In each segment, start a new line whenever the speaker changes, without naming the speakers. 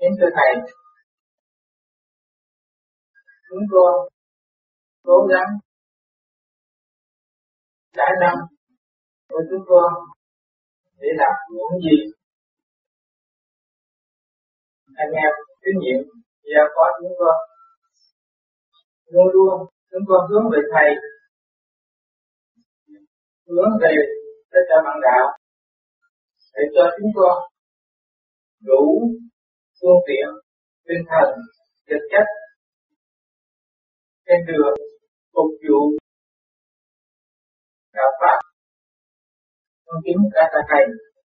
đến từ Thầy, chúng con cố gắng trải năm của chúng con để làm những gì anh em tín nhiệm giao có chúng con luôn luôn chúng con hướng về thầy hướng về tất cả bạn đạo để cho chúng con đủ phương tiện tinh thần, vật chất. Trên đường, phục vụ đạo pháp con kính cả ta thầy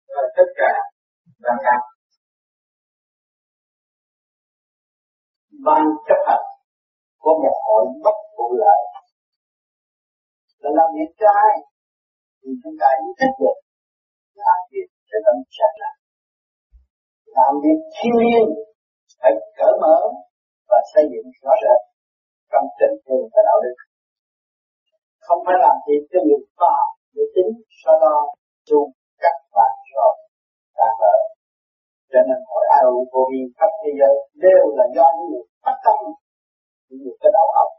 và tất cả là đạo
ban chấp hành có một hội bất vụ lợi. Là làm việc trái, thì chúng ta ý thức được làm việc sẽ tâm sạch lại làm việc thiên liêng phải cởi mở và xây dựng rõ rệt trong tình thương và đạo đức. Không phải làm việc cho người ta để tính, so đo, tu các bạn rồi ta ở cho nên hội AU vô vi khắp thế giới đều là do những người phát tâm, những người có đạo học,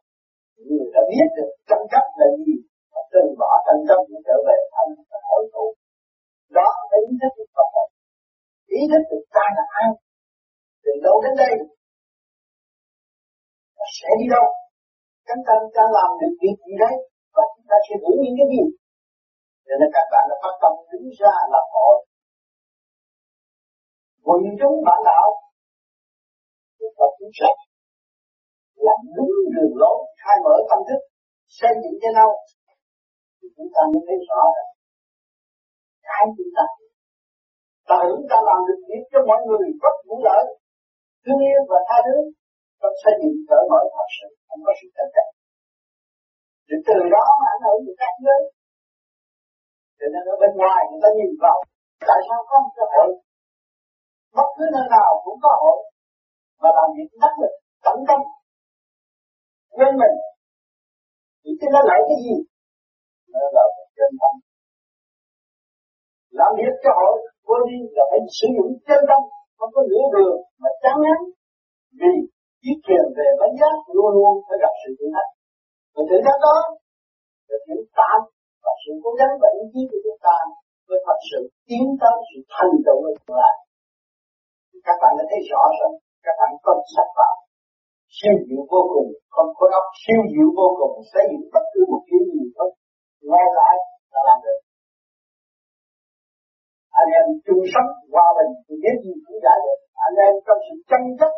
những người đã biết được tranh chấp là gì, và từ bỏ tranh chấp để trở về thành và hội tụ ý thức được ta là ai? Từ đâu đến đây? Và sẽ đi đâu? Chúng ta đang làm được việc gì đấy? Và chúng ta sẽ hưởng những cái gì? Cho nên các bạn đã phát tâm đứng ra là hội quần chúng bản đạo. Chúng ta cũng sẽ làm đúng đường lối, khai mở tâm thức, xây dựng cái nhau. Thì chúng ta mới thấy rõ rằng cái chúng ta và hưởng ta làm được việc cho mọi người rất vụ lợi thương yêu và tha thứ và xây dựng cởi mở thật sự, không có sự tranh chấp. Để từ đó mà ảnh hưởng được các giới cho nên ở bên ngoài người ta nhìn vào, tại sao có một cái hội? Bất cứ nơi nào cũng có hội mà làm việc đắc lực, tận tâm. Quên mình. Thì cái nó lợi cái gì? Nó lợi chân tâm làm việc cho hội vô đi là phải sử dụng chân tâm, không có nửa đường mà chán ngán vì chiếc thuyền về bánh giác, luôn luôn phải gặp sự thử thách và thử thách đó là sự tạm và sự cố gắng và ý chí của chúng ta mới thật sự tiến tới sự thành tựu của tương lai. Các bạn đã thấy rõ rồi, các bạn có sách vào siêu diệu vô cùng con khối óc siêu diệu vô cùng xây dựng bất cứ một cái gì có em sống hòa bình thì cái gì cũng giải được, anh em trong sự tranh chấp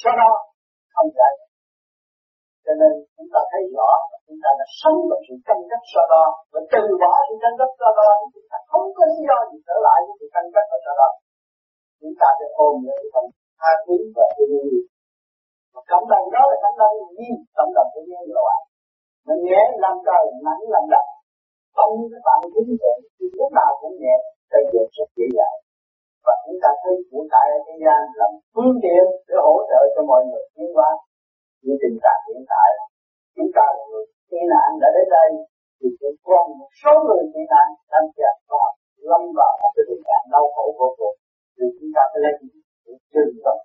sau đó không giải được cho nên chúng ta thấy rõ, chúng ta đã sống bằng sự tranh chấp sau đó và từ bỏ sự tranh chấp sau đó thì chúng ta không có lý do gì trở lại với sự tranh chấp sau đó chúng ta sẽ ôm lấy tâm tha thứ và thương yêu và cộng đồng đó là cộng đồng gì? Cộng đồng của nhân loại. Mình nhẹ làm trời nắng làm đất. Tâm các bạn chính tuệ thì lúc nào cũng nhẹ xây dựng rất dễ dàng và chúng ta thấy của cải ở thế gian làm phương tiện để hỗ trợ cho mọi người tiến hóa. Như tình trạng hiện tại, chúng ta là người tị nạn đã đến đây, thì cũng còn một số người tị nạn đang kẹt và lâm vào một cái tình trạng đau khổ vô cùng. Thì chúng ta phải lấy chân tâm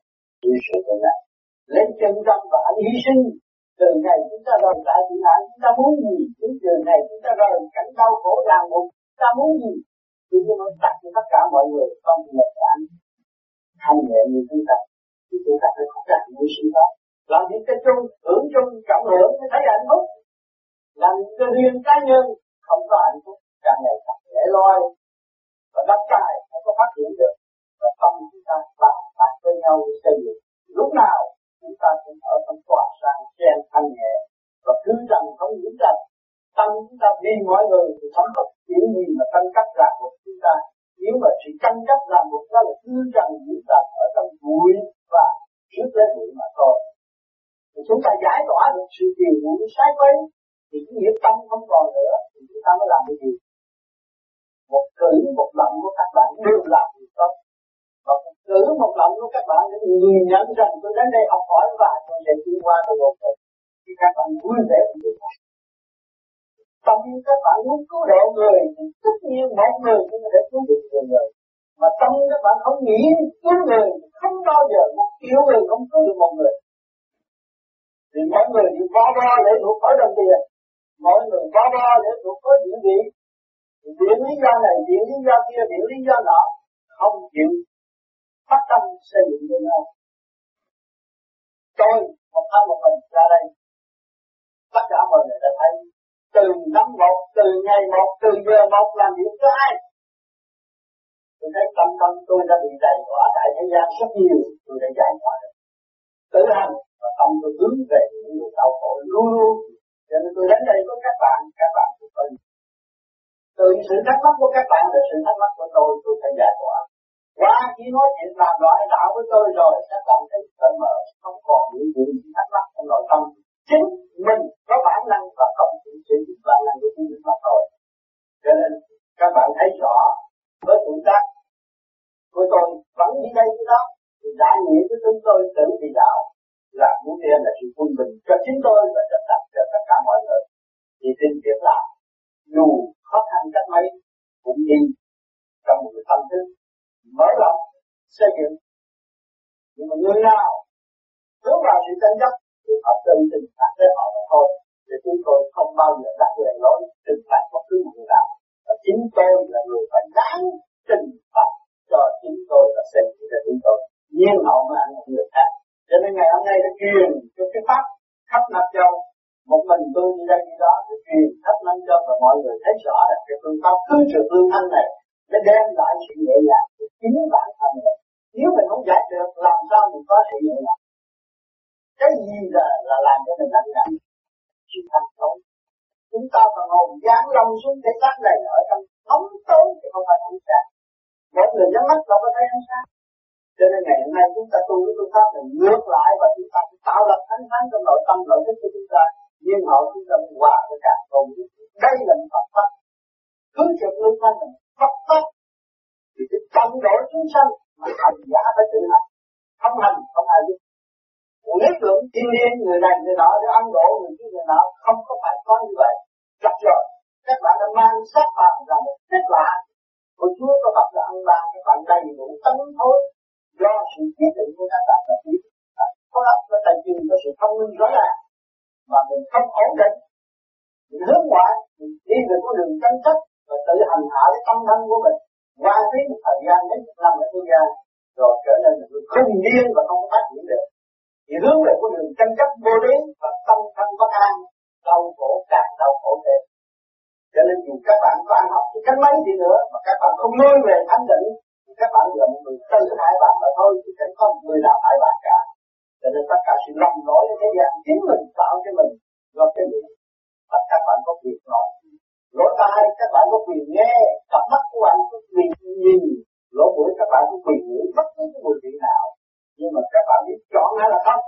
như sự tị nạn. Lấy chân tâm và anh hy sinh. Từ ngày chúng ta rời tại tị nạn, chúng ta muốn gì đến từ ngày chúng ta rời cảnh đau khổ ràng buộc. Chúng ta muốn gì Tôi chúng ta đặt cho tất cả mọi người trong một cảnh thanh nhẹ như chúng ta thì chúng ta phải có hành những sự đó. Làm những cái chung, hưởng chung, cộng hưởng mới thấy hạnh phúc. Làm cho riêng cá nhân, không có hạnh phúc. Càng ngày càng lẻ loi. Và đắp tài không có phát triển được. Và tâm chúng ta bàn bạc với nhau xây dựng. Lúc nào chúng ta cũng ở trong tòa sáng trên thanh nhẹ. Và cứ rằng không những rằng tâm chúng ta vì mọi người thì sống có chuyện gì mà tranh chấp ràng buộc nếu mà chỉ tranh chấp là một cái là cứ rằng nhiễm tập ở trong bụi và trước lấy bụi mà thôi. Thì chúng ta giải tỏa được sự tiền vụ sai quấy, thì cái nghĩa tâm không còn nữa, thì chúng ta mới làm cái gì? Một cử, một động của các bạn đều làm được tốt. Và một cử, một động của các bạn để nhìn nhận rằng tôi đến đây học hỏi và tôi sẽ tiến qua tôi một thì các bạn vui vẻ với tâm các bạn muốn cứu độ người thì tất nhiên mọi người cũng sẽ cứu được nhiều người mà tâm các bạn không nghĩ cứu người, không bao giờ một triệu người, không cứu được một người. Thì mọi người đi bo bo để thuộc khỏi đồng tiền mọi người bo bo để thuộc khỏi địa vị. Địa lý do này, địa lý do kia, địa lý do nọ, không chịu. Phát tâm xây dựng người nào. Tôi, một thân một mình ra đây. Tất cả mọi người đã thấy từ năm một, từ ngày một, từ giờ một làm việc cho ai? Tôi thấy tâm tâm tôi đã bị đầy đọa tại thế gian rất nhiều, tôi đã giải thoát được. Tự hành và tâm tôi hướng về những người đau khổ luôn luôn. Cho nên tôi đến đây với các bạn các bạn cũng phải từ sự thắc mắc của các bạn là sự thắc mắc của tôi tôi phải giải tỏa qua chỉ nói chuyện làm loại đạo với tôi rồi, các bạn thấy cởi mở, không còn những chuyện thắc mắc. Chúng cho chính tôi trong xuống cái sắc này ở trong bóng tối thì không phải ánh sáng mỗi người nhắm mắt là có thấy ánh sáng. Cho nên ngày hôm nay chúng ta tu cái phương pháp này ngược lại và chúng ta tạo lập ánh sáng trong nội tâm nội thức của chúng ta. Nhưng họ chúng ta hòa với cả cùng đây là một Phật pháp. Cứ trực lương thanh là Phật pháp. Thì cái tâm độ chúng sanh mà hành giả phải tự hành. Không hành, không ai biết. Lý tưởng thiên nhiên người này người nọ để ăn độ người kia người nọ, không có phải có như vậy. Chắc rồi các bạn đã mang sát phạt là một kết quả. Của Chúa có Phật là ăn ban các bạn đầy đủ tấn thối do sự quyết định của các bạn là biết có lập có tài chính có sự thông minh rõ ràng. Mà mình không ổn định. Mình hướng ngoại, mình đi về con đường tranh chấp và tự hành hạ cái tâm thân của mình. Qua phí một thời gian đến một năm ở thế gian rồi trở nên người không điên và không phát triển được. Thì hướng về con đường tranh chấp vô lý và tâm thân bất an, đau khổ, càng đau khổ thêm cho nên dù các bạn có ăn học cái cách mấy gì nữa, mà các bạn không nuôi về thánh định thì các bạn là một người tự hại bạn mà thôi, chứ chẳng có một người nào hại bạn cả. Cho nên tất cả sự lầm lỗi ở thế gian chính mình, tạo cho mình, do cái miệng. Và các bạn có quyền nói. Lỗ tai, các bạn có quyền nghe. Cặp mắt của bạn có quyền nhìn. Lỗ mũi, các bạn có quyền ngửi bất cứ cái mùi vị nào. Nhưng mà các bạn biết chọn hay là không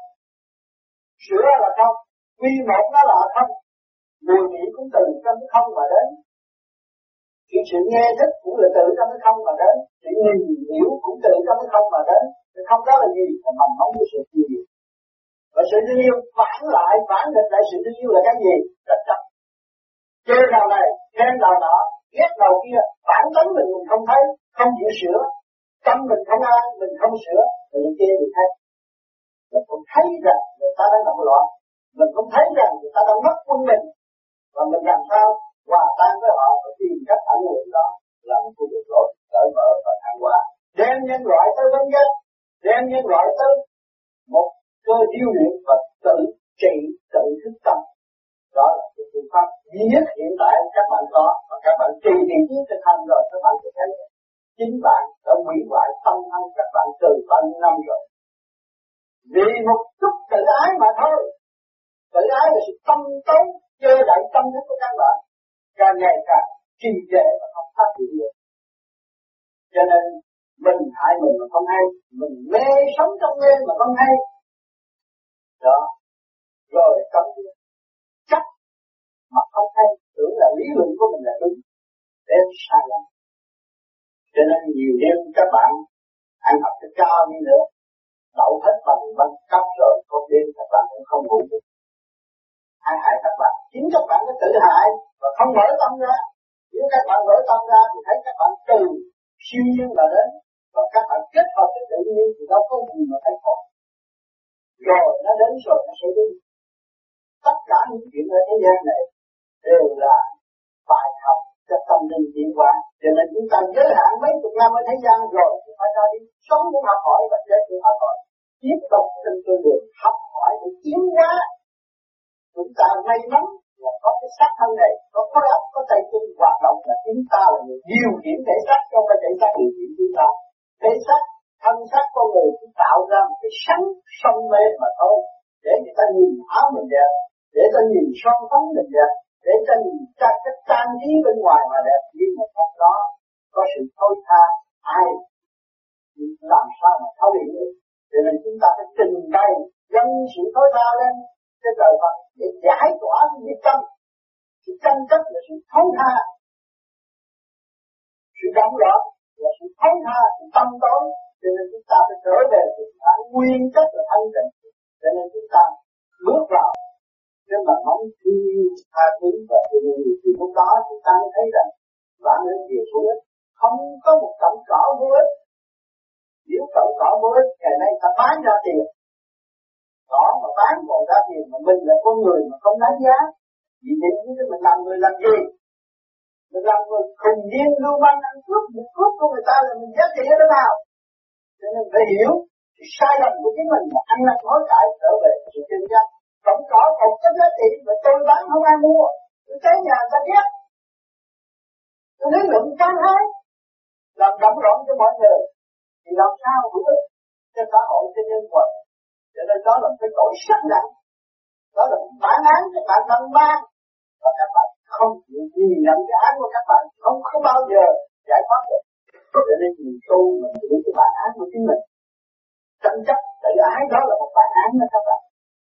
sửa là không quy một nó là không mùi vị cũng từ trong cái không mà đến. Thì sự nghe thức cũng là từ trong cái không mà đến. Sự nhìn hiểu cũng từ trong cái không mà đến. Cái không đó là gì? Là mầm mống của sự yêu và sự thương yêu phản lại, phản nghịch lại sự thương yêu là cái gì? Là chấp. Chê đầu này, khen đầu nọ, ghét đầu kia, phản tấn mình mình không thấy, không chịu sửa. Tâm mình không an mình không sửa. Mình chê người khác mình không thấy rằng người ta đang động loạn. Mình không thấy rằng người ta đang mất quân mình và mình làm sao hòa tan với họ và tìm cách ảnh hưởng đó là một khu vực lối cởi mở và thăng hoa. Đem nhân loại tới vấn nhất, đem nhân loại tới một cơ điêu luyện và tự trị, tự thức tâm. Đó là cái phương pháp duy nhất hiện tại các bạn có và các bạn trì trì trí thực hành rồi, các bạn sẽ thấy chính bạn đã hủy hoại tâm thân các bạn từ bao nhiêu năm rồi. Vì một chút tự ái mà thôi tự ái là sự tâm tối, chê đậy tâm thức của các bạn. Càng ngày càng trì trệ và không phát triển được. Cho nên, mình hại mình mà không hay, mình mê sống trong mê mà không hay. Đó. Rồi tâm chắc mà không hay, tưởng là lý luận của mình là đúng. Để sai lầm. Cho nên nhiều đêm các bạn ăn học cho cao đi nữa. Đậu hết bằng bằng cấp rồi, có đêm các bạn cũng không ngủ được ai hại các bạn chính các bạn đã tự hại và không mở tâm ra. Nếu các bạn mở tâm ra thì thấy các bạn từ siêu nhiên mà đến và các bạn kết hợp với tự nhiên thì đâu có gì mà phải khổ. Rồi nó đến rồi nó sẽ đi. Tất cả những chuyện ở thế gian này đều là bài học cho tâm linh tiến hóa cho nên chúng ta giới hạn mấy chục năm ở thế gian rồi chúng phải ra đi. Sống cũng học hỏi và chết cũng học hỏi. Tiếp tục trên con đường học hỏi để tiến hóa chúng ta may mắn là có cái xác thân này, có khối óc, có tay chân hoạt động là chúng ta là người điều khiển thể xác trong cái thể xác điều khiển chúng ta. Thể xác, thân xác con người cũng tạo ra một cái sáng sông mê mà thôi, để người ta nhìn áo mình đẹp, để ta nhìn son phấn mình đẹp, để ta nhìn ra cái trang trí bên ngoài mà đẹp. Nhưng mà trong đó có sự thôi tha, ai làm sao mà thấu hiểu được. Cho nên chúng ta phải trình bày dân sự thối tha lên trên đời Phật để giải tỏa cái tâm. Sự tranh chấp là sự thấu tha. Sự động loạn là sự thấu tha, sự tâm tối. Cho nên chúng ta phải trở về sự nguyên chất là thanh tịnh. Cho nên chúng ta bước vào. Nếu mà mong thương yêu tha thứ và thương yêu thì lúc đó chúng ta mới thấy rằng vạn nên về ích. Không có một cọng cỏ vô ích. Nếu cọng cỏ vô ích, ngày nay ta bán ra tiền cỏ mà bán còn ra tiền mà mình là con người mà không đáng giá. Vì thế mình làm người làm gì? Mình làm người khùng nhiên lưu manh, ăn cướp một cướp của người ta là mình giá trị ở đâu nào? Cho nên phải hiểu cái sai lầm của chính mình mà ăn năn hối cải trở về sự chân giác. Vẫn có còn có giá trị mà tôi bán không ai mua. Tôi tới nhà ta ghét. Tôi lý luận can hai làm động rộng cho mọi người. Thì làm sao hữu ích cho xã hội, cho nhân vật cho nên đó là cái tội sắc nặng đó là bản án các bạn đang mang và các bạn không chịu nhìn nhận cái án của các bạn. Không không bao giờ giải thoát được. Cho nên mình tu mình giữ cái bản án của chính mình. Tranh chấp. Tự ái đó là một bản án đó các bạn.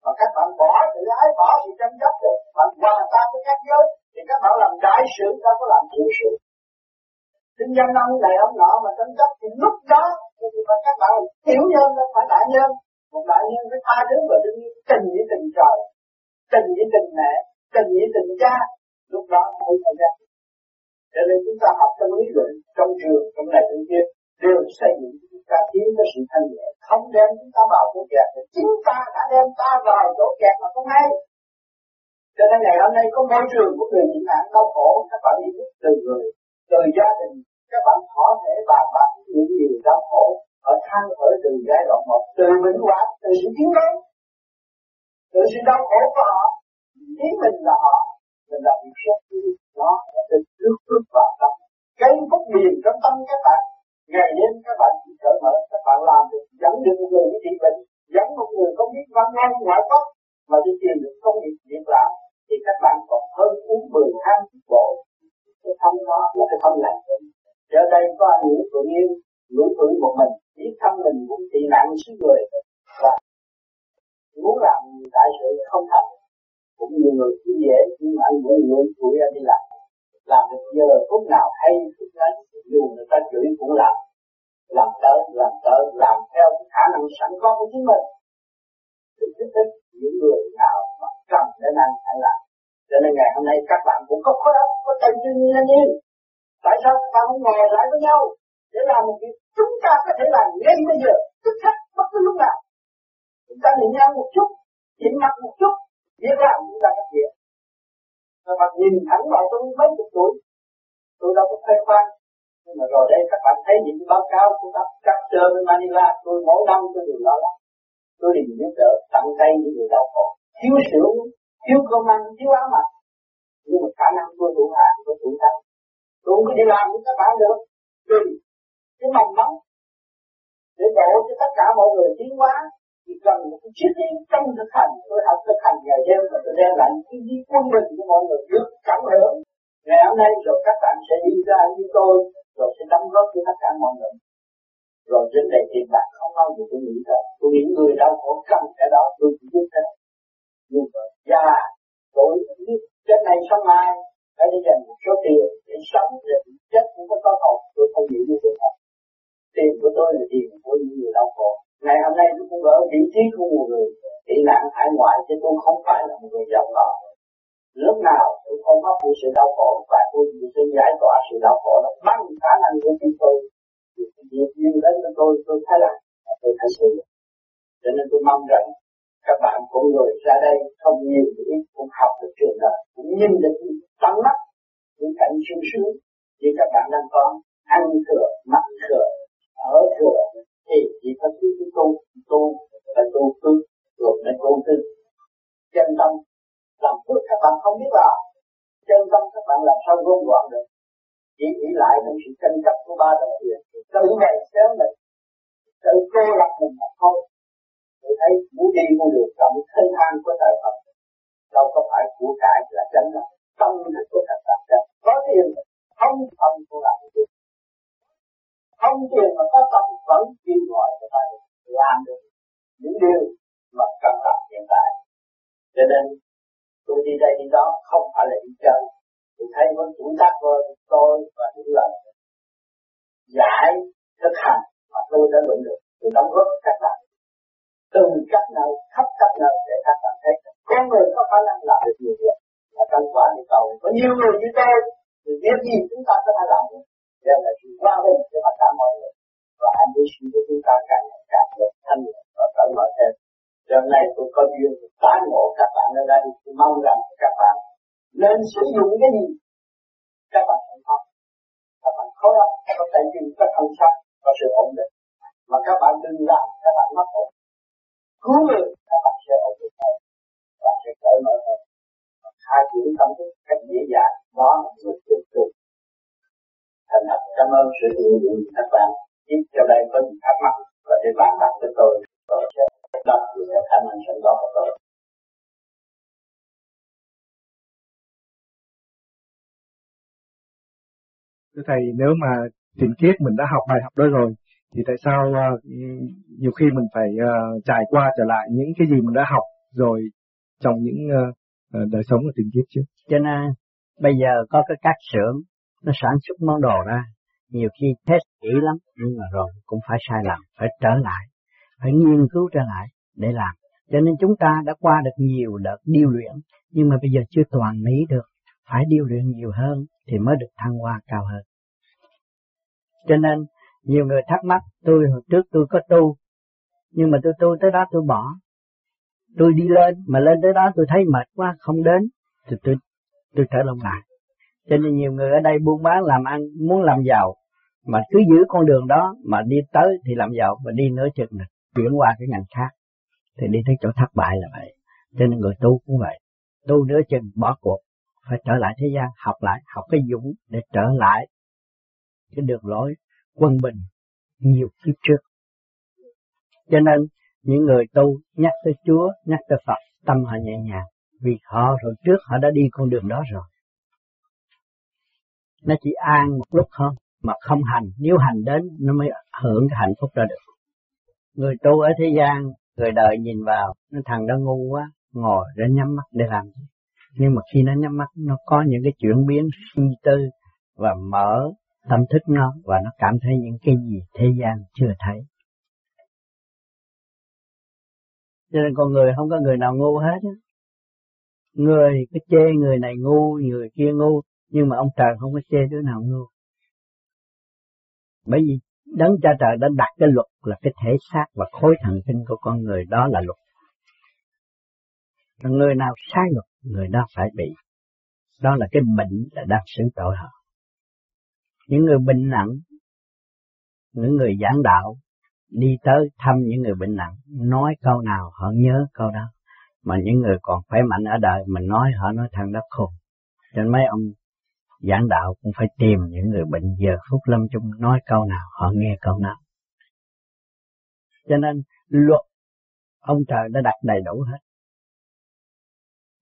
Và các bạn bỏ, tự ái bỏ sự tranh chấp được. Bạn hòa tan với các giới, thì các bạn làm đại sự các có làm tiểu sự. Kinh doanh ông này, ông nọ mà tranh chấp thì lúc đó, thì các bạn tiểu nhân không phải đại nhân một đại nhân phải tha thứ và đương nhiên tình với tình trời, tình với tình mẹ, tình với tình cha, lúc đó mới xảy ra cho nên chúng ta học trong lý luận trong trường, trong này trong kia đều xây dựng chúng ta tiến tới sự thanh nhẹ. Không đem chúng ta vào chỗ kẹt chính ta đã đem ta vào chỗ kẹt mà không hay. Cho nên ngày hôm nay có môi trường của người nhịn nạn đau khổ, các bạn ý thức từ người, từ gia đình, các bạn có thể bàn bạc những điều đau khổ ở thăng khởi từ giai đoạn một. Từ minh quả từ sự tiến lớn từ sự đau khổ của họ. Chính mình là họ. Mình là việc rất đó là từ trước bước vào tâm. Cái phúc điền trong tâm các bạn. Ngày đêm các bạn chỉ cởi mở, các bạn làm được dẫn được một người bị bệnh. Dẫn một người không biết văn ngon ngoại quốc. Mà đi tìm được công việc việc làm. Thì các bạn còn hơn uống mười hai bộ cái thăm đó là cái thăm lành. Giờ đây có anh Nguyễn Phượng Yên, Nguyễn Phượng một mình biết thăm mình cũng tị nạn xứ người. Và muốn làm đại sự không thành, cũng nhiều người cứ dễ, nhưng mà anh Nguyễn người tuổi đi làm. Làm được giờ phút nào hay phút ấy dù người ta chửi cũng làm. Làm tới làm tới làm theo cái khả năng sẵn có của chính mình. Thì kích thích những người nào mà cần để năng phải làm. Cho nên ngày hôm nay các bạn cũng có khó có tay chân như nhiên tại sao? Các bạn không ngồi lại với nhau để làm một việc chúng ta có thể làm ngay bây giờ. Tức khắc, bất cứ lúc nào. Chúng ta nhìn nhau một chút, nhìn mặt một chút, biết làm chúng ta có việc các bạn nhìn thẳng vào tôi mấy chục tuổi. Tôi đâu có thay khoang nhưng mà rồi đây các bạn thấy những báo cáo của các các sơ bên Manila, tôi mỗi năm tôi đều lo lắng. Tôi đều giúp đỡ tận tay những người đau khổ. Thiếu sữa thiếu cơm ăn, thiếu áo mặc. Nhưng mà khả năng tôi đủ hạn tôi đủ năng tôi không có đi làm với các bạn được. Vì cái mầm móng để độ cho tất cả mọi người tiến hóa. Thì cần một cái triết lý trong thực hành, tôi học thực hành ngày đêm và tôi đem lại cái ý quân bình của mọi người được cảm hưởng. Ngày hôm nay rồi các bạn sẽ đi ra như tôi, rồi sẽ đóng góp cho tất cả mọi người. Rồi vấn đề tiền bạc không bao giờ tôi nghĩ tới tôi nghĩ người đau khổ cần cái đó, tôi chỉ biết thế. Nhưng mà già, tuổi, biết trên này sau mai phải đi dành một số tiền để sống, để chết cũng có cơ hội. Tôi không nghĩ như thế nào tiền của tôi là tiền của những người đau khổ. Ngày hôm nay tôi cũng ở vị trí của một người tị nạn hải ngoại, chứ tôi không phải là một người giàu có. Lúc nào tôi không có những sự đau khổ, và tôi sẽ giải tỏa sự đau khổ là bằng khả năng của chúng tôi. Việc duyên đến với tôi tôi thấy là tôi thấy sự. Cho nên tôi mong rằng các bạn cũng người ra đây không nhiều thì ít cũng học được chuyện đó, cũng nhìn được tăng mắt, những cảnh sung sướng như các bạn đang có. Ăn thừa, mặc thừa ở thừa thì chỉ có tu thứ tu tu và tu tu rồi mới tu tư. Chân tâm làm phước các bạn không biết là chân tâm các bạn làm sao gom gọn được. Chỉ nghĩ lại những sự tranh chấp của ba đồng tiền tự ngày xéo mình, tự cô lập mình mà thôi. Tôi thấy muốn đi muốn được trong thân an của trời Phật. Đâu có phải của cải là chân là tâm là của các bạn có tiền, không tâm của làm được không tiền mà có tâm vẫn kêu gọi cho ta làm được. Những điều mà cần làm hiện tại. Cho nên, tôi đi đây đi đó không phải là đi chơi. Tôi thấy vẫn tuổi tác hơn tôi và những lần giải thực hành mà tôi đã luận được. Tôi đóng góp các bạn. Từ các nơi, khắp các nơi để các bạn thấy con người có khả năng làm được nhiều việc. Và trong quả địa cầu có nhiều người như tôi, thì biết gì chúng ta có thể làm được đây là sự hòa bình cho tất cả mọi người và anh đi suy của chúng ta càng ngày càng được thanh nhẹ và cởi mở thêm Giờ này tôi có duyên tái ngộ các bạn ở đây tôi mong rằng các bạn nên sử dụng cái gì các bạn thành công các bạn khó lắm, có bạn tay chân các thân sắc, có sự ổn định mà các bạn đừng làm các bạn mất ổn cứu người các bạn sẽ ổn định hơn và sẽ cởi mở hơn khai triển tâm thức cách dễ dàng đó là sự tự cực thành thật cảm ơn sự hiện diện của các bạn. Tiếp cho đây có gì thắc mắc và để bạn đặt cho tôi tôi sẽ đọc được cái khả năng sẵn có của tôi.
Thưa thầy nếu mà thiện kiết mình đã học bài học đó rồi thì tại sao uh, nhiều khi mình phải uh, trải qua trở lại những cái gì mình đã học rồi trong những uh, đời sống của tình kiếp chứ?
Cho nên bây giờ có cái các xưởng nó sản xuất món đồ ra. Nhiều khi test kỹ lắm, nhưng mà rồi cũng phải sai lầm, phải trở lại, phải nghiên cứu trở lại để làm. Cho nên chúng ta đã qua được nhiều đợt điêu luyện, nhưng mà bây giờ chưa toàn mỹ được. Phải điêu luyện nhiều hơn thì mới được thăng hoa cao hơn. Cho nên, nhiều người thắc mắc, tôi hồi trước tôi có tu, nhưng mà tôi tu tới đó tôi bỏ. Tôi đi lên, mà lên tới đó tôi thấy mệt quá, không đến, thì tôi tôi trở lòng lại cho nên nhiều người ở đây buôn bán làm ăn, muốn làm giàu, mà cứ giữ con đường đó mà đi tới thì làm giàu và đi nửa chừng này chuyển qua cái ngành khác, thì đi tới chỗ thất bại là vậy. Cho nên người tu cũng vậy, tu nửa chừng, bỏ cuộc, phải trở lại thế gian, học lại, học cái dũng để trở lại cái đường lối quân bình nhiều kiếp trước. Cho nên những người tu nhắc tới Chúa, nhắc tới Phật, tâm họ nhẹ nhàng, vì họ rồi trước họ đã đi con đường đó rồi nó chỉ an một lúc thôi, mà không hành. Nếu hành đến, nó mới hưởng cái hạnh phúc ra được. Người tu ở thế gian, người đời nhìn vào, nó thằng đó ngu quá, ngồi để nhắm mắt để làm gì? Nhưng mà khi nó nhắm mắt, nó có những cái chuyển biến suy tư và mở tâm thức nó, và nó cảm thấy những cái gì thế gian chưa thấy. Cho nên con người không có người nào ngu hết á. Người cứ chê người này ngu, người kia ngu nhưng mà ông trời không có chê đứa nào ngu. Bởi vì đấng cha trời đã đặt cái luật là cái thể xác và khối thần kinh của con người, đó là luật. Người nào sai luật, người đó phải bị. Đó là cái bệnh là đang xử tội họ. Những người bệnh nặng, những người giảng đạo, đi tới thăm những người bệnh nặng, nói câu nào họ nhớ câu đó. Mà những người còn khỏe mạnh ở đời mình nói, họ nói, thằng đó khùng. Cho nên mấy ông giảng đạo cũng phải tìm những người bệnh giờ phút lâm chung nói câu nào, họ nghe câu nào. Cho nên luật ông trời đã đặt đầy đủ hết.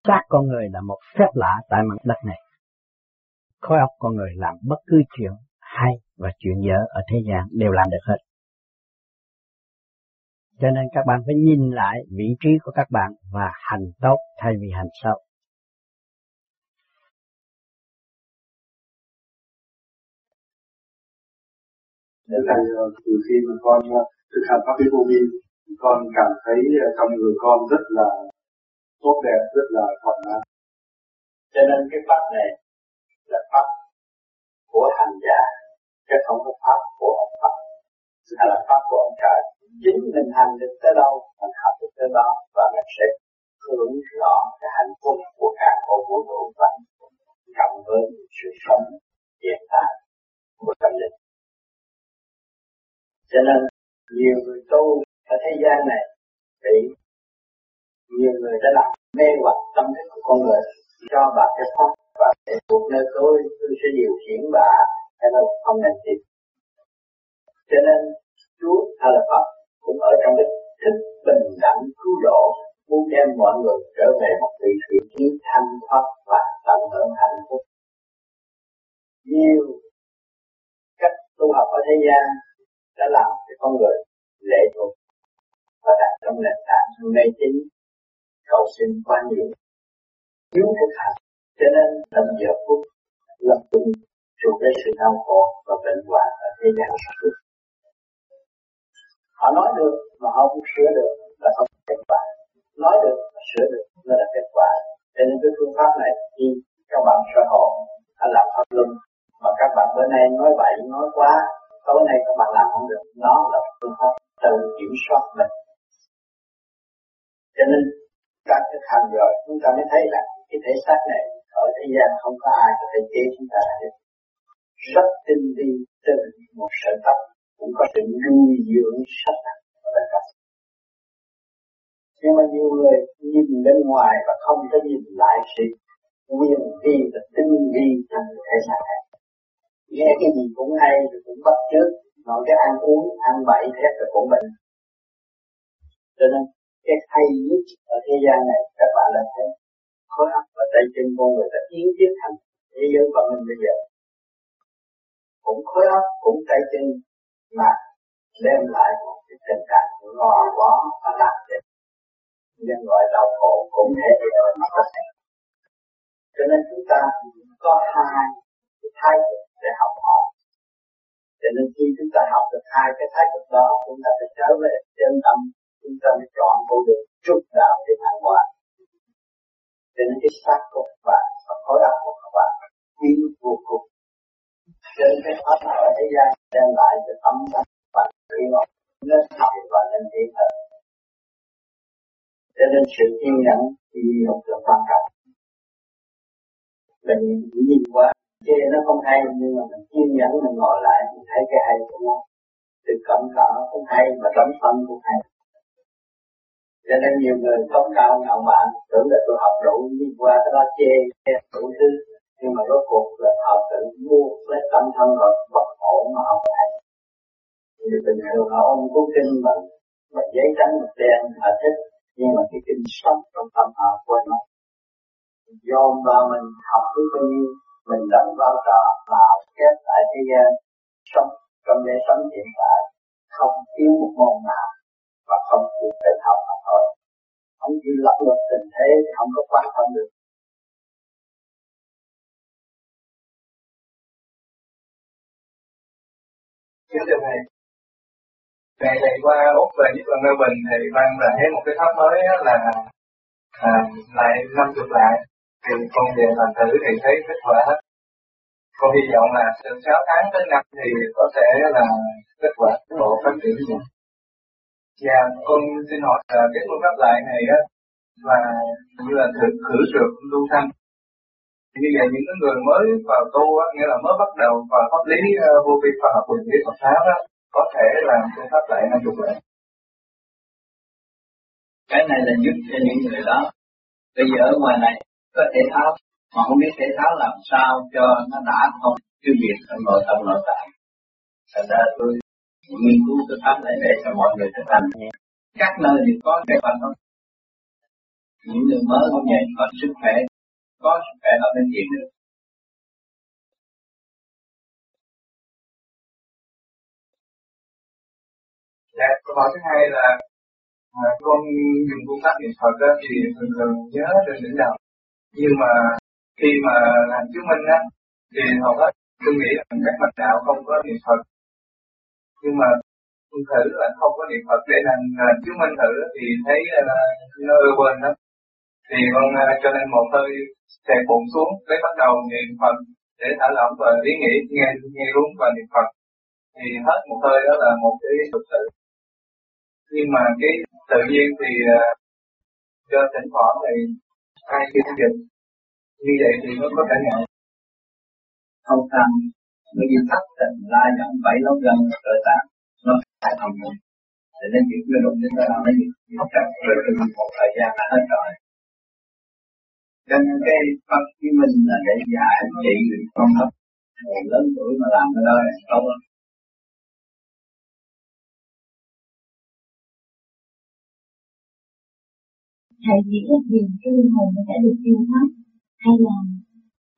Xác con người là một phép lạ tại mặt đất này. Khối óc con người làm bất cứ chuyện hay và chuyện dở ở thế gian đều làm được hết. Cho nên các bạn phải nhìn lại vị trí của các bạn và hành tốt thay vì hành xấu.
Nên là ờ, từ khi mà con ờ, thực hành pháp vô vi, con cảm thấy ờ, trong người con rất là tốt đẹp, rất là thoải mái.
Cho nên cái pháp này là pháp của hành giả, chứ không có pháp của ông Phật, hay là pháp của ông trời. Chính mình hành được tới đâu mình học được tới đó và mình sẽ hưởng rõ cái hạnh phúc của cả con vũ trụ và cộng với sự sống hiện tại của tâm linh cho nên, nhiều người tu ở thế gian này bị nhiều người đã làm mê hoặc tâm thức của con người cho bà cái pháp và để thuộc nơi tôi tôi sẽ điều khiển bà hay là không nên tin cho nên, Chúa hay là Phật cũng ở trong cái thức bình đẳng cứu độ, muốn đem mọi người trở về một vị vị trí thanh thoát và tận hưởng hạnh phúc. Nhiều cách tu học ở thế gian đã làm cho con người lệ thuộc và đặt trong nền tảng mê tín, cầu xin quá nhiều, thiếu thực hành cho nên tâm giờ phút lập tức chủ đến sự đau khổ và bệnh hoạn ở thế gian họ nói được mà họ không sửa được là không kết quả. Nói được mà sửa được nó là kết quả. Cho nên cái phương pháp này khi các bạn sơ hồn hay làm pháp luân. Mà các bạn bữa nay nói bậy, nói quá tối nay các bạn làm không được. Nó là phương pháp tự kiểm soát mình cho nên, các thực hành rồi, chúng ta mới thấy là cái thể xác này ở thế gian không có ai có thể chế chúng ta được. Rất tinh vi từ một sợi tóc cũng có sự nuôi dưỡng sắc đặc và cách nhưng mà nhiều người nhìn bên ngoài và không có nhìn lại sự nguyên vi và tinh vi trong thể xác này nghe cái gì cũng hay rồi cũng bắt trước nói cái ăn uống, ăn bậy hết rồi cũng bệnh. Cho nên, cái hay nhất ở thế gian này, các bạn là thấy khối óc và tay chân con người đã tiến tiến thành thế giới của mình bây giờ cũng khối óc, cũng tay chân mà đem lại một cái tình trạng gò quá và lạc định nhân loại đau khổ cũng thế thì ở mặt đất cho nên chúng ta có hai cái thái cực để học hỏi. Cho nên khi chúng ta học được hai cái thái cực đó, chúng ta phải trở về chân tâm, chúng ta mới chọn vô được trúc đạo để thăng hoa. Cho nên cái xác của các bạn và khối óc của các bạn quý vô cùng. Cho nên cái pháp ở thế gian đem lại cho tâm tâm và khi nó nên học và nên tiến hơn cho nên sự kiên nhẫn thì học là quan trọng mình nhìn qua chê nó không hay, nhưng mà mình kiên nhẫn, mình ngồi lại, mình thấy cái hay của nó. Từ cẩn thận cũng hay, mà tấm thân cũng hay. Cho nên nhiều người không cao ngạo mạn, tưởng là tôi học đủ đi qua cái đó chê chê đủ thứ. Nhưng mà rốt cuộc là họ tự mua lấy tâm thân rồi bật khổ mà học hành thì bình thường họ ôm cuốn kinh mà mà giấy trắng mực đen họ thích. Nhưng mà cái kinh sống trong tâm họ quên mất. Do mà mình học với bao nhiêu mình đóng vai trò nào kết tại thế gian sống trong đời sống hiện tại không thiếu một môn nào và không chịu tự học mà thôi. Không chịu lập luật tình thế thì không có quan tâm được.
Kính thưa Thầy, Ngày thầy qua Úc về nhất la bình thì ban là thấy một cái tháp mới là à, lại năm chục lại. Thì con về làm thử thì thấy kết quả hết con hy vọng là từ 6 tháng tới năm thì có thể là kết quả bộ phát triển được. Dạ, con xin hỏi là cái phương pháp lại này á là như là thực khử trượt lưu thanh. Như vậy những người mới vào tu á, nghĩa là mới bắt đầu vào pháp lý uh, vô vi khoa học quyền lý Phật pháp á, có thể làm phương pháp lại năm chục lệ.
Cái này là giúp cho những người đó. Bây giờ ở ngoài này có thể tháo mà không biết thể thao làm sao cho nó đã không cái việc ở nội tâm nội tại. Thành ra tôi nghiên cứu cái pháp này để cho mọi người thực hành. Các nơi thì có cái phần đó những người mới cũng vậy? Có sức khỏe có sức khỏe ở bên chuyện được
Dạ, câu hỏi thứ hai là à, con dùng phương pháp niệm Phật đó, thì thường thường nhớ trên đỉnh đầu. Nhưng mà khi mà làm chứng minh á thì hầu hết tôi nghĩ là các mặt đạo không có niệm phật. Nhưng mà tôi thử là không có niệm phật để làm làm chứng minh thử thì thấy uh, nó ưa quên lắm. Thì con uh, cho nên một hơi sẽ bụng xuống lấy bắt đầu niệm phật để thả lỏng và ý nghĩ nghe nghe đúng và niệm phật. Thì hết một hơi đó là một cái thực sự nhưng mà cái tự nhiên thì à, uh, cho tỉnh thoảng thì ai kinh dịch như vậy thì nó có thể ngại
không tâm bởi vì thất tình la giận bảy lâu gần cơ tạng, nó phải thành một để nên chuyện người đụng đến đó, nó gì nó cần rồi từ một thời gian là hết rồi. Cho nên cái pháp của mình là để dạy trị con thấp người lớn tuổi mà làm cái đó là tốt lắm.
Thầy chỉ là gì cái linh hồn nó đã được tiêu thoát hay là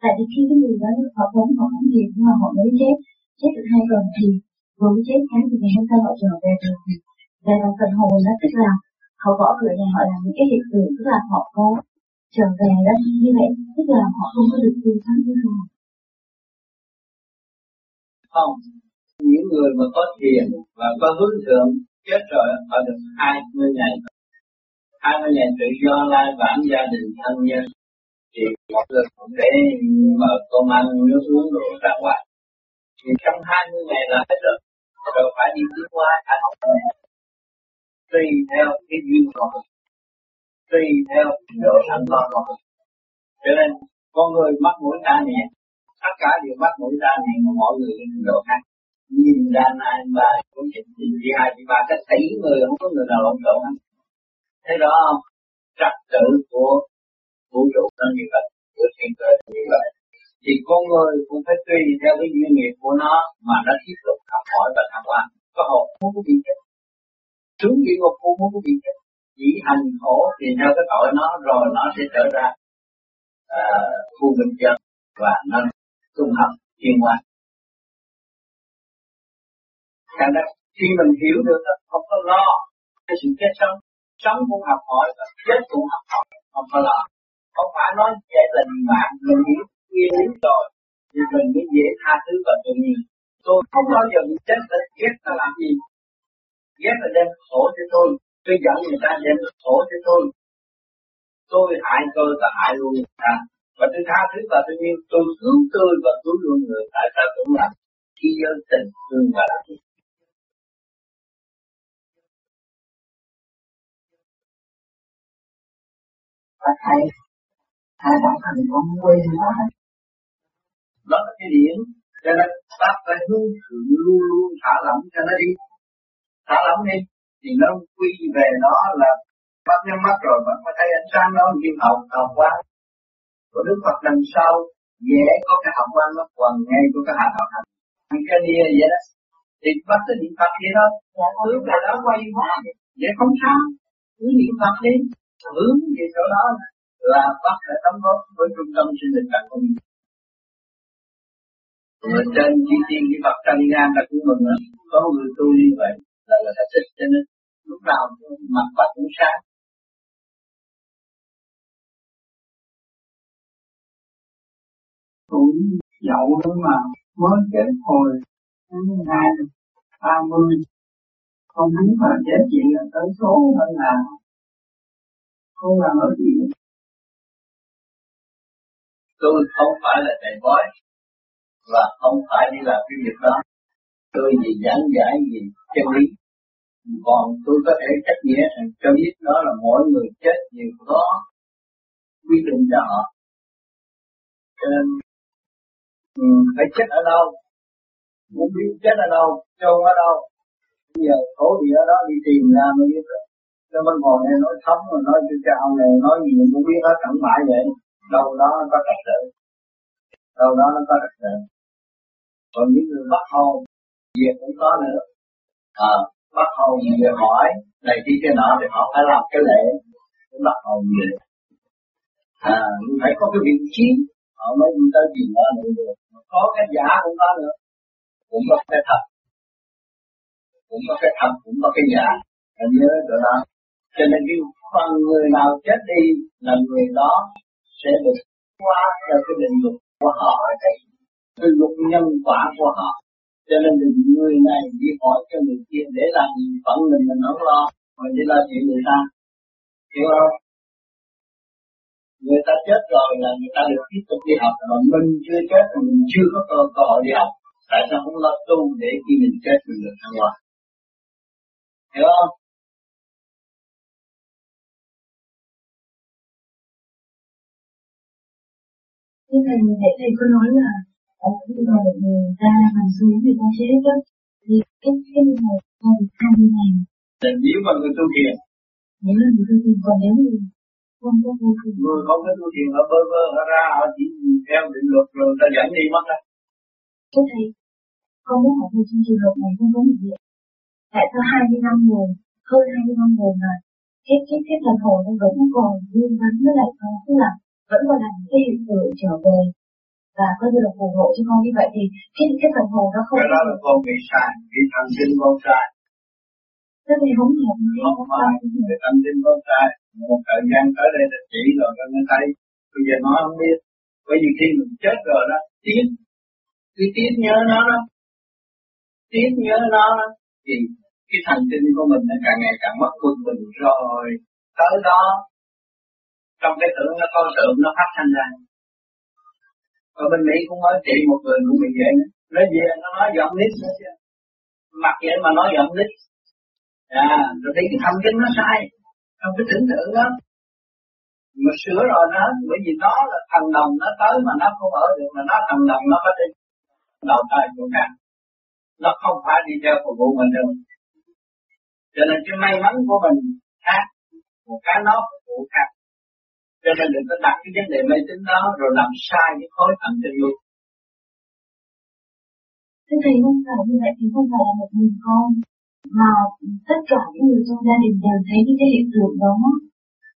tại vì khi cái người đó họ vốn họ không gì nhưng mà họ mới chết. Chết được hai tuần thì vừa chết cái thì ngày hôm sau họ trở về được về vào phần hồn đó tức là họ gõ cửa nhà họ làm những cái hiện tượng tức là họ có trở về đó như vậy, tức là họ không có được tiêu thoát như hồn
không. Những người mà có thiền và có hướng thượng chết rồi, họ được hai mươi ngày. Hai mươi ngày tự do lai vãng gia đình thân nhân thì một lần cũng để mà cơm ăn nước uống đồ ra ngoài. Thì trong hai mươi ngày là hết rồi. Rồi phải đi tiến qua phải học tùy theo cái duyên của mình tùy theo độ sẵn lo của mình cho nên, con người mắc mũi ta nhẹ tất cả đều mắc mũi ta nhẹ mà mọi người độ khác. Nhìn ra hai ba, cũng chỉ chỉ hai chỉ ba, cái tỷ người không có người nào lộn xộn hết thế đó không? Trật tự của vũ trụ nó như vậy của thiên cơ như vậy thì con người cũng phải tùy theo cái duyên nghiệp của nó mà nó tiếp tục học hỏi và thăng hoa có hộ muốn bị chết. Xuống địa ngục cũng muốn bị chết. Chỉ hành khổ thì theo cái tội nó rồi nó sẽ trở ra uh, khu bình dân và nó tung học thiên hoa. Thành ra khi mình hiểu được là không có lo cái sự chết sống sống cũng học hỏi và chết cũng học hỏi không có lo không phải nói gia đình bạn mình hiểu kia đến rồi. Thì mình mới dễ tha thứ và tự nhiên. Tôi không bao giờ bị chết là ghét ta làm gì. Ghét là đem khổ cho tôi. Tôi dẫn người ta đem khổ cho tôi. Tôi hại tôi và hại luôn người ta. Và tôi tha thứ và tự nhiên, tôi cứu tôi và cứu luôn người tại sao cũng làm? Khi dân tình thương và làm
và thầy hai bạn thành con quên đó
đó là cái điểm cho nên ta phải hướng thượng luôn luôn thả lỏng cho nó đi. Thả lỏng đi, thì nó quy về nó là bắt nhắm mắt rồi bạn có thấy ánh sáng đó như hậu hậu quang của Đức Phật đằng sau dễ có cái hậu quang nó quần ngay của cái hạt hậu thành như cái nia vậy đó. Thì bắt cái niệm Phật vậy đó hướng là đó quay hóa vậy không sao cứ niệm Phật đi, hướng về chỗ đó là bắt đã đóng góp với trung tâm sinh lực càng không ở trên chi tiên cái Phật Trần Nhan là cũng mừng lắm có người tu như vậy là người ta thích, cho nên lúc nào mặt Phật cũng sáng.
Cũng dậu nữa mà mới chết hồi hai ba mươi. Không biết mà chết chuyện là tới số hơn là không làm ở gì
tôi không phải là thầy bói và không phải đi làm cái việc đó. Tôi gì giảng giải gì chân lý. Còn tôi có thể trách nghĩa cho biết đó là mỗi người chết đều có quy định cho họ. Cho nên ừ, phải chết ở đâu, muốn biết chết ở đâu chôn ở đâu, bây giờ thổ địa ở đó đi tìm ra mới biết được cho mình ngồi này nói sống rồi nói cho ông này, nói gì cũng biết hết, chẳng mãi vậy đâu đó nó có trật tự. Đâu đó nó có trật tự. Còn những người bắt hồn việc cũng có nữa. À, bắt hồn về hỏi này kia cái nọ thì họ phải làm cái lễ cũng bắt hồn về. À phải có cái vị trí họ mới đi tới gì đó nữa được. Có cái giả cũng có nữa. Cũng có cái thật. Cũng có cái thật cũng có cái giả. Anh nhớ rồi đó. Cho nên cái phần người nào chết đi là người đó sẽ được qua theo cái định luật của họ ở đây cái luật nhân quả của họ. Cho nên đừng người này đi hỏi cho người kia để làm gì phận mình mình không lo mà đi lo chuyện người ta. Hiểu không? Người ta chết rồi là người ta được tiếp tục đi học mà mình chưa chết thì mình chưa có cơ, cơ hội đi học. Tại sao không lo tu để khi mình chết mình được thăng hoa? Hiểu không?
Thưa Thầy, để Thầy có nói là ở khi mà người ta nằm xuống người ta chết đó, thì cái cái hồn ta được 20 ngày.
Là nếu mà người tu thiền.
Nếu là người tu thiền, còn nếu người không có tu thiền.
Người không có tu thiền, họ bơ vơ, họ ra, họ chỉ theo định luật rồi ta dẫn đi mất đó.
Thưa Thầy, con muốn hỏi thầy trong trường hợp này không có việc. Tại sao 25 người, hơn 25 người mà cái cái cái thần hồn nó vẫn còn liên vấn với lại con, tức là vẫn còn cái hiện tượng trở về. Và có được phù hộ cho con. Như vậy thì cái cái phần hồn nó không
cái đó là con bị sai bị thần kinh con sai
cái này không hợp
không phải cái thần kinh con sai một thời gian tới đây là chỉ rồi cho nó thấy. Bây giờ nó không biết. Bởi vì khi mình chết rồi đó tiếc. Cứ tiếc nhớ nó đó. Tiếc nhớ nó đó. Thì cái thần kinh của mình nó càng ngày càng mất quân bình rồi. Tới đó trong cái tưởng nó có tưởng nó phát thanh ra. Ở bên Mỹ cũng mới trị một người cũng bị vậy nữa. Nó về à? nó nói giọng nít nữa chứ. Mặc vậy mà nói giọng nít. À rồi thấy cái thần kinh nó sai. Trong cái tưởng tượng đó. Mà sửa rồi nó bởi vì nó là thần đồng, nó tới mà nó không ở được mà nó thần đồng, nó có đi đầu tay của cả nó không phải đi theo phục vụ mình được. Cho nên cái may mắn của mình khác một cái nó phục vụ khác cho nên đừng có đặt cái vấn đề mê tín đó rồi làm sai cái khối thần kinh luôn
Thế thầy, không phải như vậy thì không phải là một mình con, mà tất cả những người trong gia đình đều thấy những cái hiện tượng đó.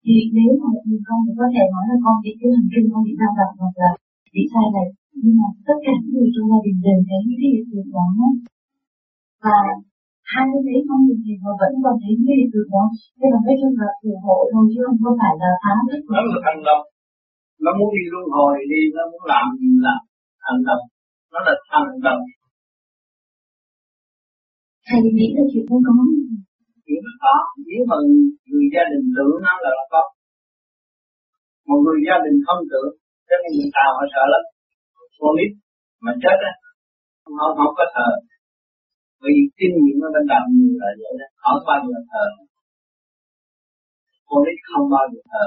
Thì nếu mà một mình con thì có thể nói là con bị cái thần kinh con bị dao động hoặc là bị sai lệch nhưng mà tất cả những người trong gia đình đều thấy những cái hiện tượng đó. Và hai cái thấy không được thì mà vẫn còn thấy cái hiện tượng đó. Nhưng mà cái trường hợp phù hộ thôi chứ không có phải là phá hết
nó là thành động nó muốn đi luân hồi đi nó muốn làm gì làm thành động nó là thành động
thầy nghĩ là chuyện không có.
Chuyện nó có nếu mà người gia đình tưởng nó là nó có. Một người gia đình không tưởng cho nên người ta họ sợ lắm. Con nít mà chết á không không có vì kinh nghiệm nó bên đạo nhiều là vậy đó. Không bao giờ thờ? Con nít không bao giờ thờ.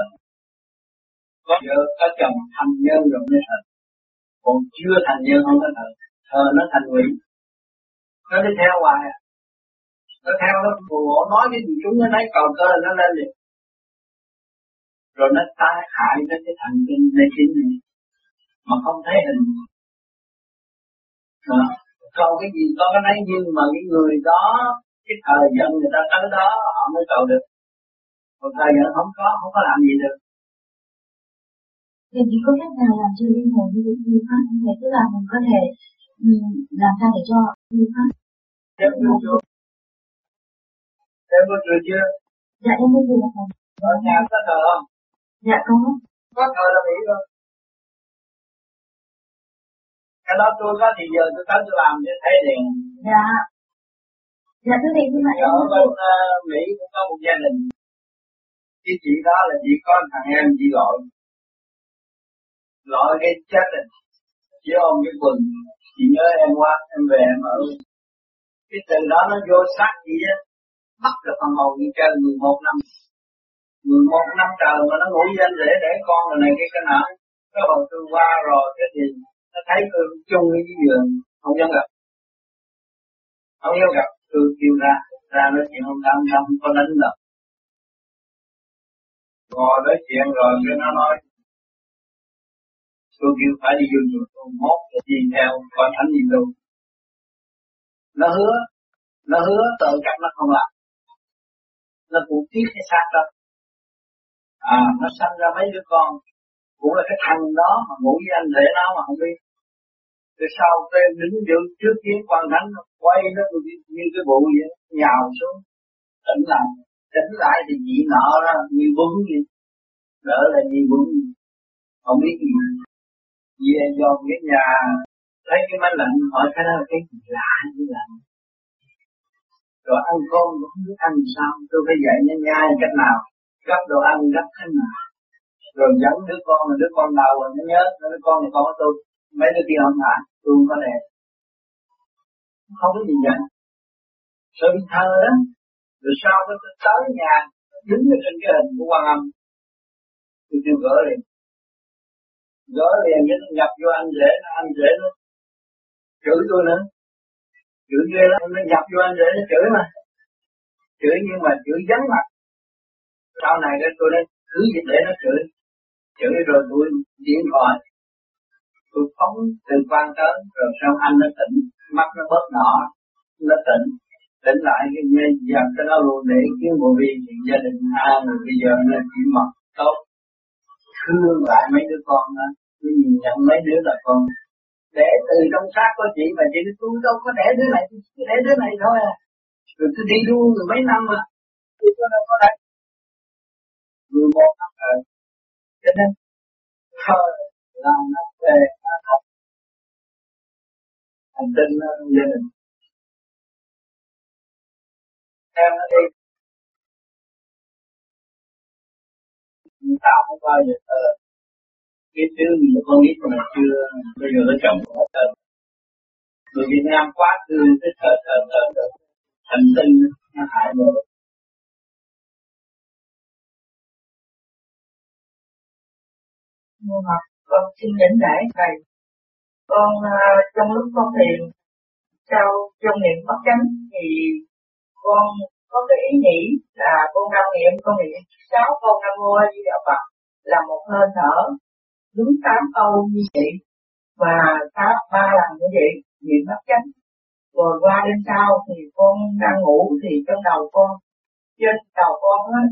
Có vợ có chồng thành nhân rồi mới thờ. Còn chưa thành nhân không có thờ. Thờ nó thành quỷ. Nó đi theo hoài à. Nó theo nó phù hộ nói cái gì chúng nó lấy cầu cơ nó lên liền. Rồi nó tai hại đến cái thần kinh này chính này. Mà không thấy hình. Đó cầu cái gì có cái nấy nhưng mà cái người đó cái thời gian người ta tới đó họ mới cầu được còn thời gian không có không có làm gì được
thì chỉ có cách nào làm cho linh hồn như như pháp như vậy tức là mình có thể làm sao để cho như pháp
Em có cười chưa?
Dạ em có rồi.
Ở nhà có thờ không?
Dạ có.
Có thờ là bị rồi. Cái đó tôi có thì giờ tôi tới tôi làm để thấy liền.
Dạ. Dạ thưa thầy nhưng mà
Ở bên uh, Mỹ cũng có một gia đình. Cái chị đó là chị có thằng em chị gọi. Gọi cái chết rồi. Chị ôm cái quần. Chị nhớ em qua, em về em ở. Cái từ đó nó vô sắc gì á bắt được phần hồn đi chơi 11 năm 11 năm trời mà nó ngủ danh để để con rồi này cái cái nọ cái hồi tôi qua rồi cái gì nó thấy tôi chung với giường không dám gặp. Không dám gặp, tôi kêu ra ra nói chuyện không đam không có đánh đập. Ngồi nói chuyện rồi cái nó nói. Tôi kêu phải đi vô chùa tôi mốt để đi theo, coi thánh gì đâu nó hứa nó hứa tự gặp nó không làm. Nó cũng tiếc cái xác đó. À nó sanh ra mấy đứa con. Cũng là cái thằng đó mà ngủ với anh rể nó mà không biết rồi sau tôi đứng giữ trước kiến quan thánh quay nó như cái bộ vậy, nhào xuống. Tỉnh lại. Tỉnh lại thì dị nọ ra như vững vậy. Đỡ là như bún không biết gì. Về do cái nhà thấy cái máy lạnh, hỏi cái đó là cái gì? Lạ như lạnh rồi ăn cơm cũng không biết ăn sao. Tôi phải dạy nó nhai cách nào. Gấp đồ ăn gấp thế nào. Rồi dẫn đứa con là đứa con đầu rồi nó nhớ, đứa con này con của tôi mấy đứa kia không phải tôi không có đẹp không có gì vậy sợ bị đó rồi sau đó tôi tới nhà đứng ở trên cái hình của quan âm tôi kêu gỡ liền gỡ liền cái nó nhập vô anh rể, anh rể nó chửi tôi nữa. Chửi ghê lắm, nó nhập vô anh rể nó chửi mà. Chửi nhưng mà chửi vắn mặt. Sau này cái tôi nó cứ gì để nó chửi. Chửi rồi tôi điện thoại. Tôi phóng từ quan tới, rồi sau anh nó tỉnh, mắt nó bớt đỏ nó tỉnh. Tỉnh lại cái nghe dần cái đó luôn để kiếm bộ vi thì gia đình an rồi bây giờ nó chỉ mặc tốt. Thương lại mấy đứa con đó tôi nhìn nhận mấy đứa là con. Để từ trong xác của chị mà chị tôi đâu có để đứa này chỉ để đứa này thôi à. Rồi tôi đi luôn rồi mấy năm mà tôi có đâu có đấy mười một năm rồi. Cho nên thơ làm nó về hành tinh nó gia đình theo nó đi tạo không bao giờ tới biết chứ một con nít mà chưa bây giờ nó chồng nó tới người Việt Nam quá tư cái thờ thờ thờ thờ thành tinh nó hại rồi
nhưng mà con xin đỉnh lễ thầy. Con uh, trong lúc con thiền sau trong niệm bất chánh thì con có cái ý nghĩ là con đang niệm con niệm sáu câu nam mô a di đà phật là một hơi thở đúng tám câu như vậy và tám ba lần như vậy niệm bất chánh. Rồi qua đêm sau thì con đang ngủ thì trong đầu con trên đầu con á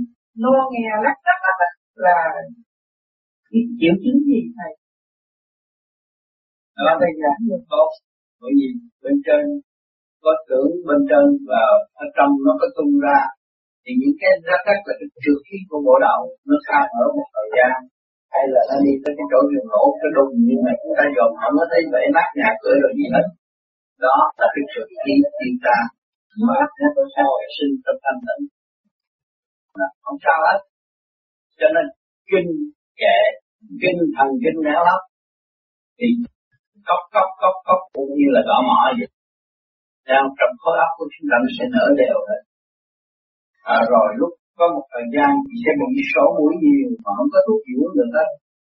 nó nghe lắc lắc lắc là cái triệu chứng gì thầy
đó bây giờ tốt bởi vì bên trên có tưởng bên trên và ở trong nó có tung ra. Thì những cái rất rất là cái trượt khí của bộ đầu nó khai ở một thời gian. Hay là nó đi tới cái chỗ rừng lỗ cái đùng nhưng mà chúng ta dòm không có thấy bể nát nhà cửa rồi gì hết đó là cái trượt khí tiên ra mà nó hồi sinh trong thanh tịnh. Không sao hết. Cho nên kinh kệ kinh thần kinh não lắm thì cốc cốc cốc cốc cũng như là đỏ mỏ vậy. Đang trong khối óc của chúng ta nó sẽ nở đều hết à, rồi lúc có một thời gian thì sẽ bị số mũi nhiều mà không có thuốc gì uống được hết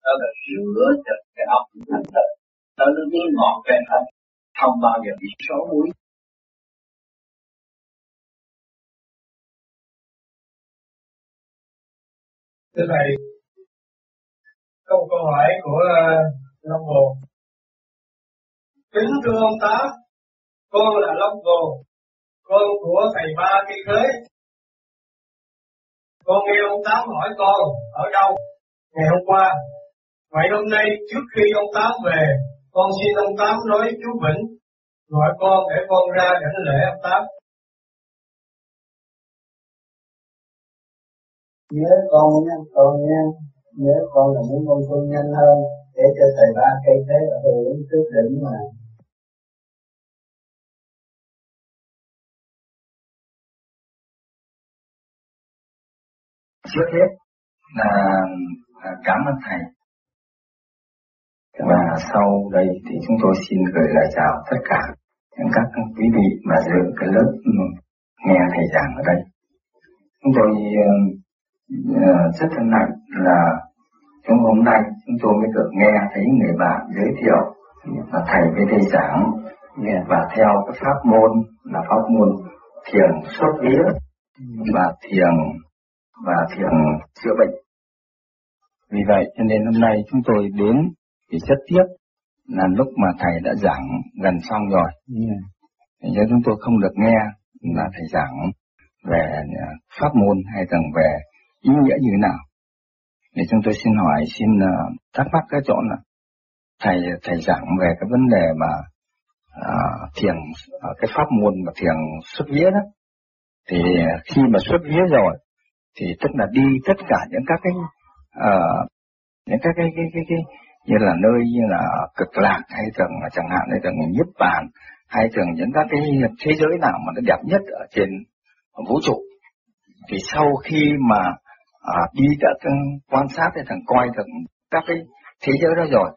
đó là rửa chặt cái óc thành thật đó nó đi ngọt về thật không bao giờ bị số mũi.
Thưa Thầy, có một câu hỏi của uh, Long Bồ. Kính thưa ông Tám, con là Long Bồ, con của thầy ba cây khế. Con nghe ông Tám hỏi con ở đâu ngày hôm qua. Vậy hôm nay trước khi ông Tám về, con xin ông Tám nói chú Vĩnh gọi con để con ra đảnh lễ ông Tám.
Nhớ con nha, con nha, nhớ con là muốn con tu nhanh hơn, để cho thầy ba cây thế ở hưởng trước đỉnh mà.
Trước hết là à, cảm ơn thầy. Và sau đây thì chúng tôi xin gửi lời chào tất cả những các quý vị mà dự cái lớp ừ, nghe thầy giảng ở đây. Chúng tôi ừ, ừ, rất thân hạnh là trong hôm nay chúng tôi mới được nghe thấy người bạn giới thiệu là thầy với thầy giảng và theo cái pháp môn là pháp môn thiền xuất vía và thiền và thiền chữa bệnh. Vì vậy cho nên hôm nay chúng tôi đến thì rất tiếc là lúc mà thầy đã giảng gần xong rồi. Yeah. Nên chúng tôi không được nghe là thầy giảng về à, pháp môn hay rằng về ý nghĩa như thế nào. Thì chúng tôi xin hỏi, xin uh, thắc mắc cái chỗ là thầy thầy giảng về cái vấn đề mà uh, thiền uh, cái pháp môn mà thiền xuất vía đó. Thì khi mà xuất vía rồi thì tức là đi tất cả những các cái uh, những các cái cái cái, cái như là nơi như là cực lạc hay thường chẳng hạn hay thường nhiếp bàn hay thường những các cái thế giới nào mà nó đẹp nhất ở trên vũ trụ. Thì sau khi mà à, đi đã quan sát thì thằng coi thằng các cái thế giới đó rồi.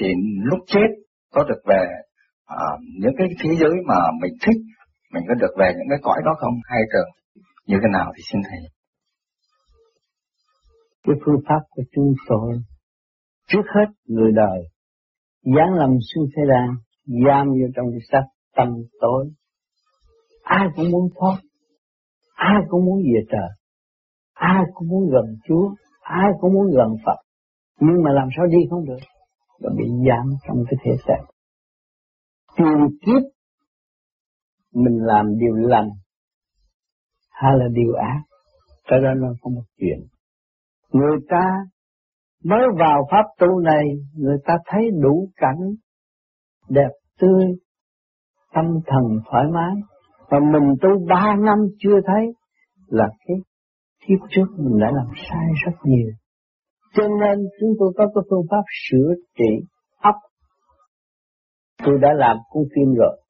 Thì lúc chết có được về à, những cái thế giới mà mình thích mình có được về những cái cõi đó không? Hay cần như thế nào thì xin thầy?
Cái phương pháp của chúng tôi
Trước hết người đời dán lầm xuống thế gian giam vô trong cái sắc tâm tối. Ai cũng muốn thoát ai cũng muốn về trời ai cũng muốn gần Chúa, ai cũng muốn gần Phật. Nhưng mà làm sao đi không được? Là bị giam trong cái thể xác tiền kiếp, mình làm điều lành hay là điều ác? Cái đó nó có một chuyện. Người ta mới vào pháp tu này, người ta thấy đủ cảnh đẹp tươi, tâm thần thoải mái. Và mình tu ba năm chưa thấy là cái kiếp trước mình đã làm sai rất nhiều. Cho nên chúng tôi có cái phương pháp sửa trị ấp tôi đã làm cuốn phim rồi.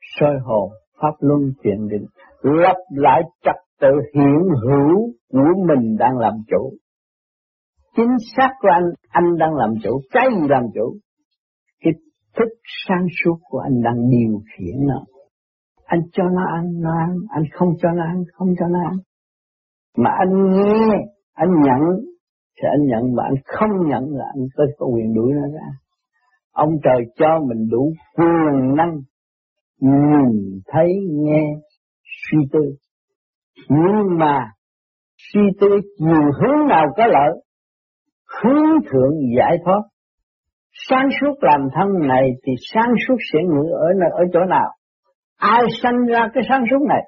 Soi hồn, pháp luân chuyển định, lập lại trật tự hiện hữu của mình đang làm chủ. Chính xác của anh anh đang làm chủ, cái gì làm chủ? Cái thức sáng suốt của anh đang điều khiển nó. Anh cho nó ăn nó ăn, anh không cho nó ăn, không cho nó ăn mà anh nghe anh nhận thì anh nhận mà anh không nhận là anh có, có quyền đuổi nó ra. Ông trời cho mình đủ quyền năng nhìn thấy nghe suy tư. Nhưng mà suy tư dù hướng nào có lợi hướng thượng giải thoát. Sáng suốt làm thân này thì sáng suốt sẽ ngự ở nơi ở chỗ nào? Ai sanh ra cái sáng suốt này?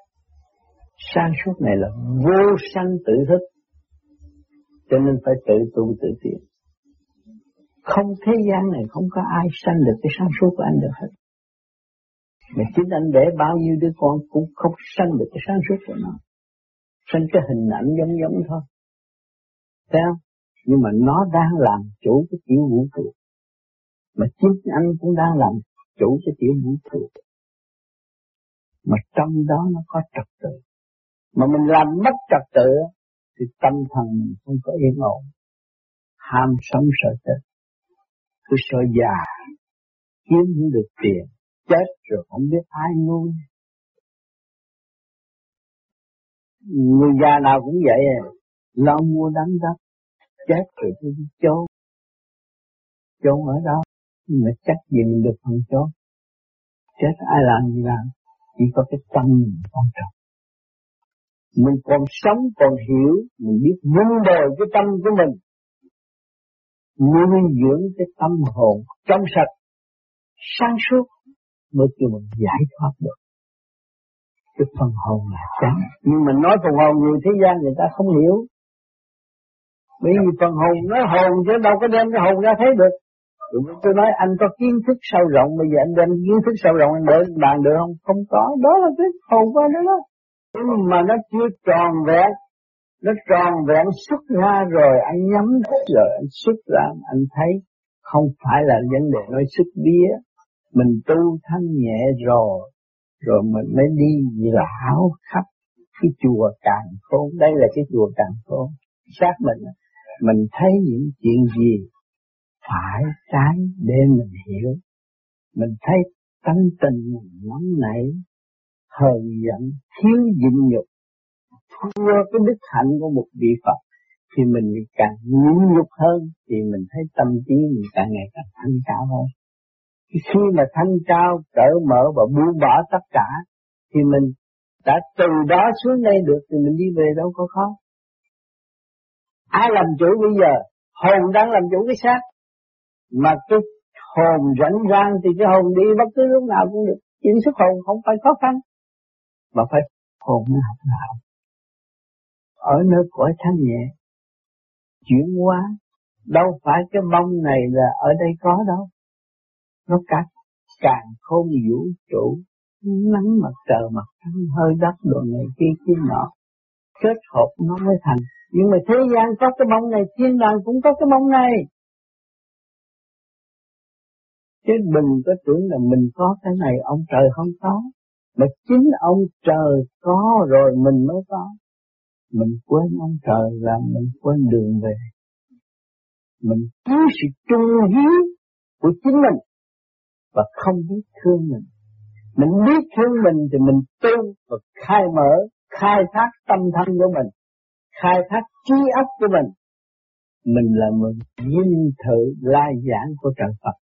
Sáng suốt này là vô sanh tự thức. Cho nên phải tự tu tự tiến. Không thế gian này không có ai sanh được cái sáng suốt của anh được hết. Mà chính anh để bao nhiêu đứa con cũng không sanh được cái sáng suốt của nó. Sanh cái hình ảnh giống giống thôi. Thấy không? Nhưng mà nó đang làm chủ cái tiểu vũ trụ. Mà chính anh cũng đang làm chủ cái tiểu vũ trụ. Mà trong đó nó có trật tự mà mình làm mất trật tự thì tâm thần mình không có yên ổn. Ham sống sợ chết. Cứ sợ già, kiếm không được tiền, chết rồi không biết ai nuôi. Người già nào cũng vậy à lo mua đánh đất chết rồi cứ đi chôn chôn ở đó, nhưng mà chắc gì mình được phần chôn chết ai làm gì làm, chỉ có cái tâm mình quan trọng mình còn sống, còn hiểu, mình biết vun đời cái tâm của mình. Nuôi dưỡng cái tâm hồn trong sạch, sáng suốt, mới kêu mình giải thoát được. Cái phần hồn là trắng. Nhưng mà nói phần hồn người thế gian người ta không hiểu. Bởi vì phần hồn nói hồn chứ đâu có đem cái hồn ra thấy được. Tôi nói anh có kiến thức sâu rộng, Bây giờ anh đem kiến thức sâu rộng, anh để bàn được không? Không có. Đó là cái hồn của anh đó đó mà nó chưa tròn vẹn. Nó tròn vẹn xuất ra rồi Anh nhắm rồi anh xuất ra Anh thấy không phải là vấn đề nói xuất bía, Mình tu thanh nhẹ rồi Rồi mình mới đi lão khắp cái chùa càng khôn. Đây là cái chùa càng khôn. Xác mình mình thấy những chuyện gì phải trái để mình hiểu. Mình thấy tâm tình mình nóng nảy hờn giận thiếu nhịn nhục, thua cái đức hạnh của một vị Phật, thì mình càng nhịn nhục hơn, thì mình thấy tâm trí mình càng ngày càng thanh cao hơn. Khi mà thanh cao cởi mở và buông bỏ tất cả, thì mình đã từ đó xuống đây được, thì mình đi về đâu có khó. Ai làm chủ bây giờ? Hồn đang làm chủ cái xác. Mà cái hồn rảnh rang thì cái hồn đi bất cứ lúc nào cũng được. Chuyển xuất hồn không phải khó khăn mà phải hồn nó học đạo ở nơi cõi thanh nhẹ chuyển hóa. Đâu phải cái mong này là ở đây có đâu. Nó cả càng không vũ trụ nắng mặt trời mặt trăng hơi đất đồ này kia kia nọ. Kết hợp nó mới thành. Nhưng mà thế gian có cái mong này, thiên đàng cũng có cái mong này. Chứ mình có tưởng là mình có cái này, ông trời không có. Mà chính ông trời có rồi mình mới có. Mình quên ông trời là mình quên đường về. Mình thiếu sự trung hiếu của chính mình và không biết thương mình. Mình biết thương mình thì mình tu và khai mở, khai thác tâm thân của mình khai thác trí óc của mình mình là một dinh thự lai giảng của trời Phật.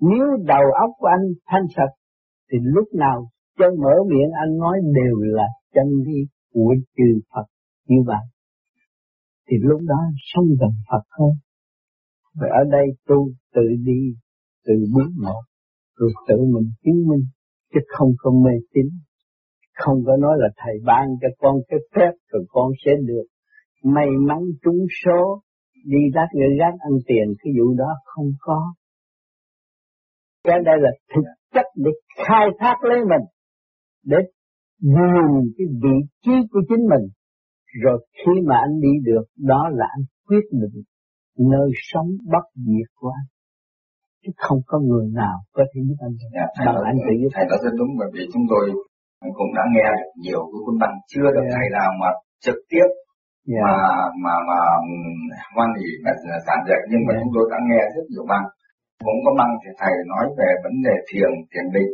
Nếu đầu óc của anh thanh sạch thì lúc nào chân mở miệng anh nói đều là chân lý của chư Phật như vậy. Thì lúc đó sống gần Phật hơn. Và ở đây tu tự đi, tự bước một, rồi tự mình chứng minh, chứ không có mê tín. Không có nói là thầy ban cho con cái phép rồi con sẽ được may mắn trúng số đi đắt người rác ăn tiền cái vụ đó không có cái đây là thực chất để khai thác lấy mình để vùn cái vị trí của chính mình rồi khi mà anh đi được đó là anh quyết định nơi sống bất diệt của anh chứ không có người nào có thể giúp anh
dạ,
bằng anh tự giúp
thầy nói rất đúng bởi vì chúng tôi cũng đã nghe được nhiều cái cuốn băng chưa được yeah. Dạ. thầy nào mà trực tiếp yeah. Dạ. mà mà mà hoan hỷ mà giảng dạy nhưng mà yeah. chúng tôi đã nghe rất nhiều băng cũng có băng thì thầy nói về vấn đề thiền thiền định